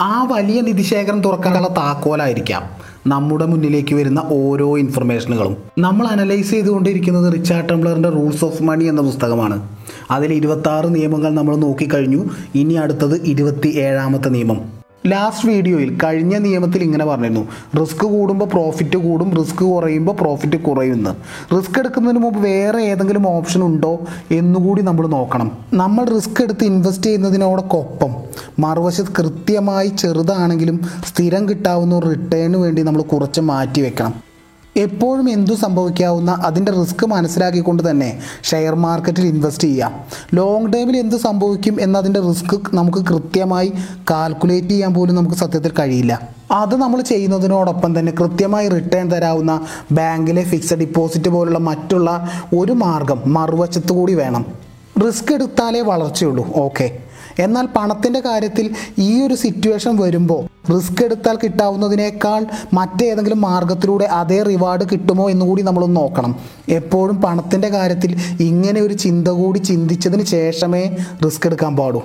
ആ വലിയ നിധിശേഖരം തുറക്കാനുള്ള താക്കോലായിരിക്കാം നമ്മുടെ മുന്നിലേക്ക് വരുന്ന ഓരോ ഇൻഫർമേഷനുകളും നമ്മൾ അനലൈസ് ചെയ്തുകൊണ്ടിരിക്കുന്നത് റിച്ചാർഡ് ടംബ്ലറിന്റെ റൂൾസ് ഓഫ് മണി എന്ന പുസ്തകമാണ്. അതിൽ ഇരുപത്തി ആറ് നിയമങ്ങൾ നമ്മൾ നോക്കിക്കഴിഞ്ഞു. ഇനി അടുത്തത് ഇരുപത്തി ഏഴാമത്തെ നിയമം. ലാസ്റ്റ് വീഡിയോയിൽ കഴിഞ്ഞ നിയമത്തിൽ ഇങ്ങനെ പറഞ്ഞിരുന്നു. റിസ്ക് കൂടുമ്പോൾ പ്രോഫിറ്റ് കൂടും റിസ്ക് കുറയുമ്പോൾ പ്രോഫിറ്റ് കുറയുന്നു റിസ്ക് എടുക്കുന്നതിന് മുമ്പ് വേറെ ഏതെങ്കിലും ഓപ്ഷൻ ഉണ്ടോ എന്നുകൂടി നമ്മൾ നോക്കണം. നമ്മൾ റിസ്ക് എടുത്ത് ഇൻവെസ്റ്റ് ചെയ്യുന്നതിനോടൊപ്പം മറുവശത്ത് കൃത്യമായി ചെറുതാണെങ്കിലും സ്ഥിരം കിട്ടാവുന്ന റിട്ടേണിന് വേണ്ടി നമ്മൾ കുറച്ച് മാറ്റി വെക്കണം. എപ്പോഴും എന്തു സംഭവിക്കാവുന്ന അതിന്റെ റിസ്ക് മനസ്സിലാക്കിക്കൊണ്ട് തന്നെ ഷെയർ മാർക്കറ്റിൽ ഇൻവെസ്റ്റ് ചെയ്യാം. ലോങ് ടൈമിൽ എന്ത് സംഭവിക്കും എന്നതിന്റെ റിസ്ക് നമുക്ക് കൃത്യമായി കാൽക്കുലേറ്റ് ചെയ്യാൻ പോലും നമുക്ക് സത്യത്തിൽ കഴിയില്ല. അത് നമ്മൾ ചെയ്യുന്നതിനോടൊപ്പം തന്നെ കൃത്യമായി റിട്ടേൺ തരാവുന്ന ബാങ്കിലെ ഫിക്സഡ് ഡിപ്പോസിറ്റ് പോലുള്ള മറ്റുള്ള ഒരു മാർഗം മറുവശത്തു കൂടി വേണം. റിസ്ക് എടുത്താലേ വളർച്ചയുള്ളൂ. ഓക്കെ എന്നാൽ പണത്തിന്റെ കാര്യത്തിൽ ഈ ഒരു സിറ്റുവേഷൻ വരുമ്പോൾ റിസ്ക് എടുത്താൽ കിട്ടാവുന്നതിനേക്കാൾ മറ്റേതെങ്കിലും മാർഗത്തിലൂടെ അതേ റിവാർഡ് കിട്ടുമോ എന്നുകൂടി നമ്മളൊന്ന് നോക്കണം. എപ്പോഴും പണത്തിന്റെ കാര്യത്തിൽ ഇങ്ങനെ ഒരു ചിന്ത കൂടി ചിന്തിച്ചതിന് ശേഷമേ റിസ്ക് എടുക്കാൻ പാടൂ.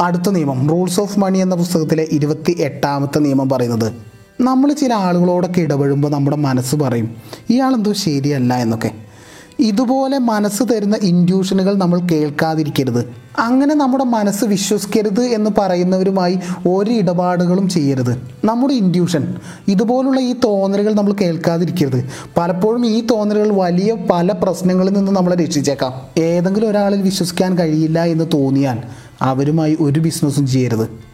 അടുത്ത നിയമം റൂൾസ് ഓഫ് മണി എന്ന പുസ്തകത്തിലെ ഇരുപത്തി എട്ടാമത്തെ നിയമം പറയുന്നത് നമ്മൾ ചില ആളുകളോടൊക്കെ ഇടപെടുമ്പോൾ നമ്മുടെ മനസ്സ് പറയും ഇയാളെന്തോ ശരിയല്ല എന്നൊക്കെ. ഇതുപോലെ മനസ്സ് തരുന്ന ഇൻഡ്യൂഷനുകൾ നമ്മൾ കേൾക്കാതിരിക്കരുത്. അങ്ങനെ നമ്മുടെ മനസ്സ് വിശ്വസിക്കരുത് എന്ന് പറയുന്നവരുമായി ഒരു ഇടപാടുകളും ചെയ്യരുത്. നമ്മുടെ ഇൻഡ്യൂഷൻ ഇതുപോലുള്ള ഈ തോന്നലുകൾ നമ്മൾ കേൾക്കാതിരിക്കരുത്. പലപ്പോഴും ഈ തോന്നലുകൾ വലിയ പല പ്രശ്നങ്ങളിൽ നിന്ന് നമ്മളെ രക്ഷിച്ചേക്കാം. ഏതെങ്കിലും ഒരാളിൽ വിശ്വസിക്കാൻ കഴിയില്ല എന്ന് തോന്നിയാൽ അവരുമായി ഒരു ബിസിനസ്സും ചെയ്യരുത്.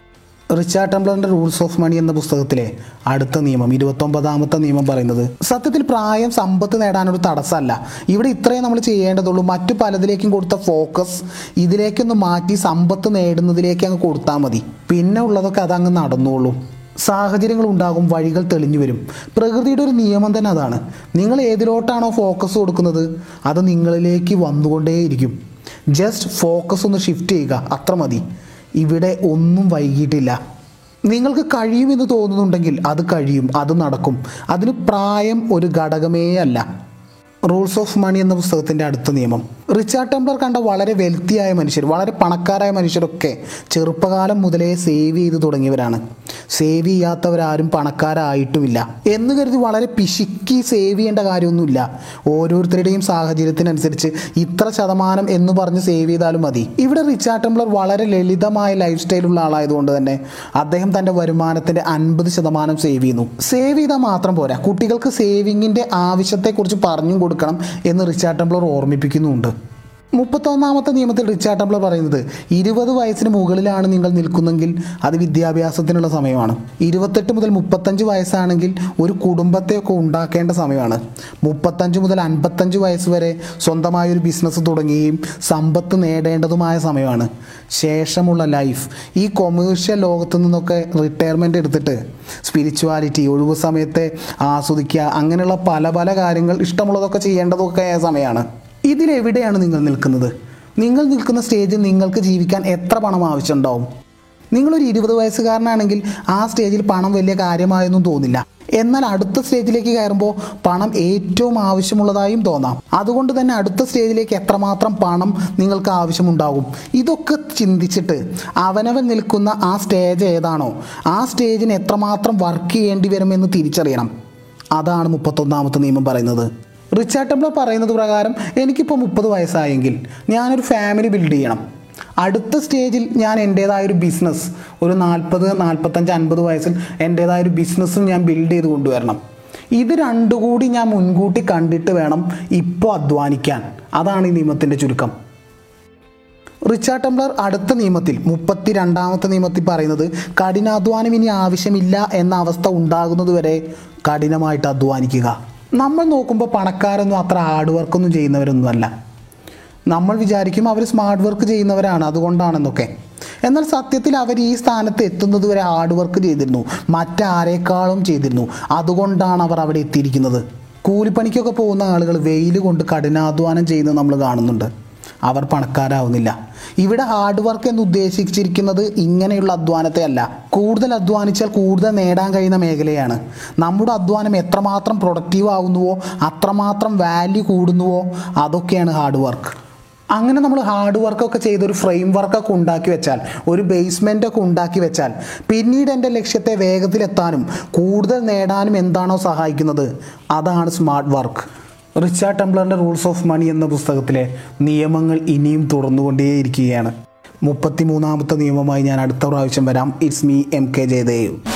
റിച്ചാർഡ് ടംബ്ലറിന്റെ റൂൾസ് ഓഫ് മണി എന്ന പുസ്തകത്തിലെ അടുത്ത നിയമം ഇരുപത്തൊമ്പതാമത്തെ നിയമം പറയുന്നത് സത്യത്തിൽ പ്രായം സമ്പത്ത് നേടാനൊരു തടസ്സമല്ല. ഇവിടെ ഇത്രയും നമ്മൾ ചെയ്യേണ്ടതുള്ളൂ. മറ്റു പലതിലേക്കും കൊടുത്ത ഫോക്കസ് ഇതിലേക്കൊന്ന് മാറ്റി സമ്പത്ത് നേടുന്നതിലേക്ക് അങ്ങ് കൊടുത്താൽ മതി. പിന്നെ ഉള്ളതൊക്കെ അതങ്ങ് നടന്നോളൂ. സാഹചര്യങ്ങൾ ഉണ്ടാകും വഴികൾ തെളിഞ്ഞു വരും. പ്രകൃതിയുടെ ഒരു നിയമം തന്നെ അതാണ്. നിങ്ങൾ ഏതിലോട്ടാണോ ഫോക്കസ് കൊടുക്കുന്നത് അത് നിങ്ങളിലേക്ക് വന്നുകൊണ്ടേയിരിക്കും. ജസ്റ്റ് ഫോക്കസ് ഒന്ന് ഷിഫ്റ്റ് ചെയ്യുക അത്ര മതി. ഇവിടെ ഒന്നും വൈകിട്ടില്ല നിങ്ങൾക്ക് കഴിയുമെന്ന് തോന്നുന്നുണ്ടെങ്കിൽ അത് കഴിയും അത് നടക്കും. അതിന് പ്രായം ഒരു ഘടകമേ അല്ല. റൂൾസ് ഓഫ് മണി എന്ന പുസ്തകത്തിന്റെ അടുത്ത നിയമം. റിച്ചാർഡ് ടെംപ്ലർ കണ്ട വളരെ വെൽത്തിയായ മനുഷ്യർ വളരെ പണക്കാരായ മനുഷ്യരൊക്കെ ചെറുപ്പകാലം മുതലേ സേവ് ചെയ്ത് തുടങ്ങിയവരാണ്. സേവ് ചെയ്യാത്തവരാരും പണക്കാരായിട്ടുമില്ല. എന്ന് കരുതി വളരെ പിശുക്കി സേവ് ചെയ്യേണ്ട കാര്യമൊന്നുമില്ല. ഓരോരുത്തരുടെയും സാഹചര്യത്തിനനുസരിച്ച് ഇത്ര ശതമാനം എന്ന് പറഞ്ഞ് സേവ് ചെയ്താലും മതി. ഇവിടെ റിച്ചാർഡ് ടെംപ്ലർ വളരെ ലളിതമായ ലൈഫ് സ്റ്റൈലുള്ള ആളായതുകൊണ്ട് തന്നെ അദ്ദേഹം തന്റെ വരുമാനത്തിന്റെ അൻപത് ശതമാനം സേവ് ചെയ്യുന്നു. സേവ് ചെയ്താൽ മാത്രം പോരാ. കുട്ടികൾക്ക് സേവിങ്ങിന്റെ ആവശ്യത്തെക്കുറിച്ച് പറഞ്ഞും കൊടുക്കണം എന്ന് റിച്ചാർഡ് ടെംപ്ലർ ഓർമ്മിപ്പിക്കുന്നുമുണ്ട്. മുപ്പത്തൊന്നാമത്തെ നിയമത്തിൽ റിച്ചാർഡ് ടംബ്ലർ പറയുന്നത് ഇരുപത് വയസ്സിന് മുകളിലാണ് നിങ്ങൾ നിൽക്കുന്നെങ്കിൽ അത് വിദ്യാഭ്യാസത്തിനുള്ള സമയമാണ്. ഇരുപത്തെട്ട് മുതൽ മുപ്പത്തഞ്ച് വയസ്സാണെങ്കിൽ ഒരു കുടുംബത്തെയൊക്കെ ഉണ്ടാക്കേണ്ട സമയമാണ്. മുപ്പത്തഞ്ച് മുതൽ അൻപത്തഞ്ച് വയസ്സ് വരെ സ്വന്തമായ ഒരു ബിസിനസ് തുടങ്ങുകയും സമ്പത്ത് നേടേണ്ടതുമായ സമയമാണ്. ശേഷമുള്ള ലൈഫ്. ഈ കൊമേഴ്ഷ്യൽ ലോകത്തു നിന്നൊക്കെ റിട്ടയർമെന്റ് എടുത്തിട്ട് സ്പിരിച്വാലിറ്റി ഒഴിവ് സമയത്തെ ആസ്വദിക്കുക അങ്ങനെയുള്ള പല പല കാര്യങ്ങൾ ഇഷ്ടമുള്ളതൊക്കെ ചെയ്യേണ്ടതൊക്കെ സമയമാണ്. ഇതിലെവിടെയാണ് നിങ്ങൾ നിൽക്കുന്നത്? നിങ്ങൾ നിൽക്കുന്ന സ്റ്റേജിൽ നിങ്ങൾക്ക് ജീവിക്കാൻ എത്ര പണം ആവശ്യമുണ്ടാവും? നിങ്ങളൊരു ഇരുപത് വയസ്സുകാരനാണെങ്കിൽ ആ സ്റ്റേജിൽ പണം വലിയ കാര്യമായൊന്നും തോന്നില്ല. എന്നാൽ അടുത്ത സ്റ്റേജിലേക്ക് കയറുമ്പോൾ പണം ഏറ്റവും ആവശ്യമുള്ളതായും തോന്നാം. അതുകൊണ്ട് തന്നെ അടുത്ത സ്റ്റേജിലേക്ക് എത്രമാത്രം പണം നിങ്ങൾക്ക് ആവശ്യമുണ്ടാകും? ഇതൊക്കെ ചിന്തിച്ചിട്ട് അവനവൻ നിൽക്കുന്ന ആ സ്റ്റേജ് ഏതാണോ ആ സ്റ്റേജിന് എത്രമാത്രം വർക്ക് ചെയ്യേണ്ടി വരുമെന്ന് തിരിച്ചറിയണം. അതാണ് മുപ്പത്തൊന്നാമത്തെ നിയമം പറയുന്നത്. ടെംപ്ലർ പറയുന്നത് പ്രകാരം എനിക്കിപ്പോൾ മുപ്പത് വയസ്സായെങ്കിൽ ഞാനൊരു ഫാമിലി ബിൽഡ് ചെയ്യണം. അടുത്ത സ്റ്റേജിൽ ഞാൻ എന്റേതായ ഒരു ബിസിനസ് ഒരു നാൽപ്പത് നാൽപ്പത്തഞ്ച് അൻപത് വയസ്സിൽ എന്റേതായ ഒരു ബിസിനസ്സും ഞാൻ ബിൽഡ് ചെയ്ത് കൊണ്ടുവരണം. ഇത് രണ്ടു കൂടി ഞാൻ മുൻകൂട്ടി കണ്ടിട്ട് വേണം ഇപ്പോൾ അധ്വാനിക്കാൻ. അതാണ് ഈ നിയമത്തിന്റെ ചുരുക്കം. റിച്ചാർഡ് ടംബ്ലർ അടുത്ത നിയമത്തിൽ മുപ്പത്തി രണ്ടാമത്തെ നിയമത്തിൽ പറയുന്നത് കഠിനാധ്വാനം ഇനി ആവശ്യമില്ല എന്ന അവസ്ഥ ഉണ്ടാകുന്നതുവരെ കഠിനമായിട്ട് അധ്വാനിക്കുക. നമ്മൾ നോക്കുമ്പോൾ പണക്കാരൊന്നും അത്ര ഹാർഡ് വർക്കൊന്നും ചെയ്യുന്നവരൊന്നുമല്ല നമ്മൾ വിചാരിക്കും അവർ സ്മാർട്ട് വർക്ക് ചെയ്യുന്നവരാണ് അതുകൊണ്ടാണെന്നൊക്കെ. എന്നാൽ സത്യത്തിൽ അവർ ഈ സ്ഥാനത്ത് എത്തുന്നത് വരെ ഹാർഡ് വർക്ക് ചെയ്തിരുന്നു. മറ്റാരേക്കാളും ചെയ്തിരുന്നു. അതുകൊണ്ടാണ് അവർ അവിടെ എത്തിയിരിക്കുന്നത്. കൂലിപ്പണിക്കൊക്കെ പോകുന്ന ആളുകൾ വെയിൽ കൊണ്ട് കഠിനാധ്വാനം ചെയ്യുന്നത് നമ്മൾ കാണുന്നുണ്ട്. അവർ പണക്കാരാവുന്നില്ല. ഇവിടെ ഹാർഡ് വർക്ക് എന്ന് ഉദ്ദേശിച്ചിരിക്കുന്നത് ഇങ്ങനെയുള്ള അധ്വാനത്തെ അല്ല. കൂടുതൽ അധ്വാനിച്ചാൽ കൂടുതൽ നേടാൻ കഴിയുന്ന മേഖലയാണ്. നമ്മുടെ അധ്വാനം എത്രമാത്രം പ്രൊഡക്റ്റീവ് ആവുന്നുവോ അത്രമാത്രം വാല്യൂ കൂടുന്നുവോ അതൊക്കെയാണ് ഹാർഡ് വർക്ക് അങ്ങനെ നമ്മൾ ഹാർഡ് വർക്കൊക്കെ ചെയ്ത് ഒരു ഫ്രെയിം വർക്കൊക്കെ ഉണ്ടാക്കി വെച്ചാൽ ഒരു ബേസ്മെന്റ് ഒക്കെ ഉണ്ടാക്കി വെച്ചാൽ പിന്നീട് എന്റെ ലക്ഷ്യത്തെ വേഗത്തിലെത്താനും കൂടുതൽ നേടാനും എന്താണോ സഹായിക്കുന്നത്? അതാണ് സ്മാർട്ട് വർക്ക് റിച്ചാർഡ് ടംബ്ലറിന്റെ റൂൾസ് ഓഫ് മണി എന്ന പുസ്തകത്തിലെ നിയമങ്ങൾ ഇനിയും തുറന്നുകൊണ്ടേയിരിക്കുകയാണ് മുപ്പത്തി മൂന്നാമത്തെ നിയമമായി ഞാൻ അടുത്ത പ്രാവശ്യം വരാം. It's me M K Jayadev.